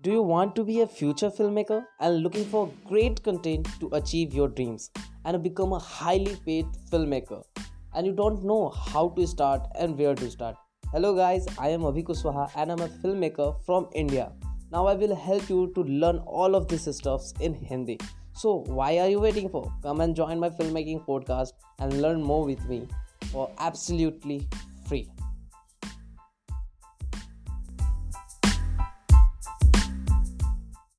Do you want to be a future filmmaker and looking for great content to achieve your dreams and become a highly paid filmmaker? And you don't know how to start and where to start? Hello, guys, I am Abhi Kuswaha and I'm a filmmaker from India. Now, I will help you to learn all of these stuffs in Hindi. So, why are you waiting for? Come and join my filmmaking podcast and learn more with me for absolutely free.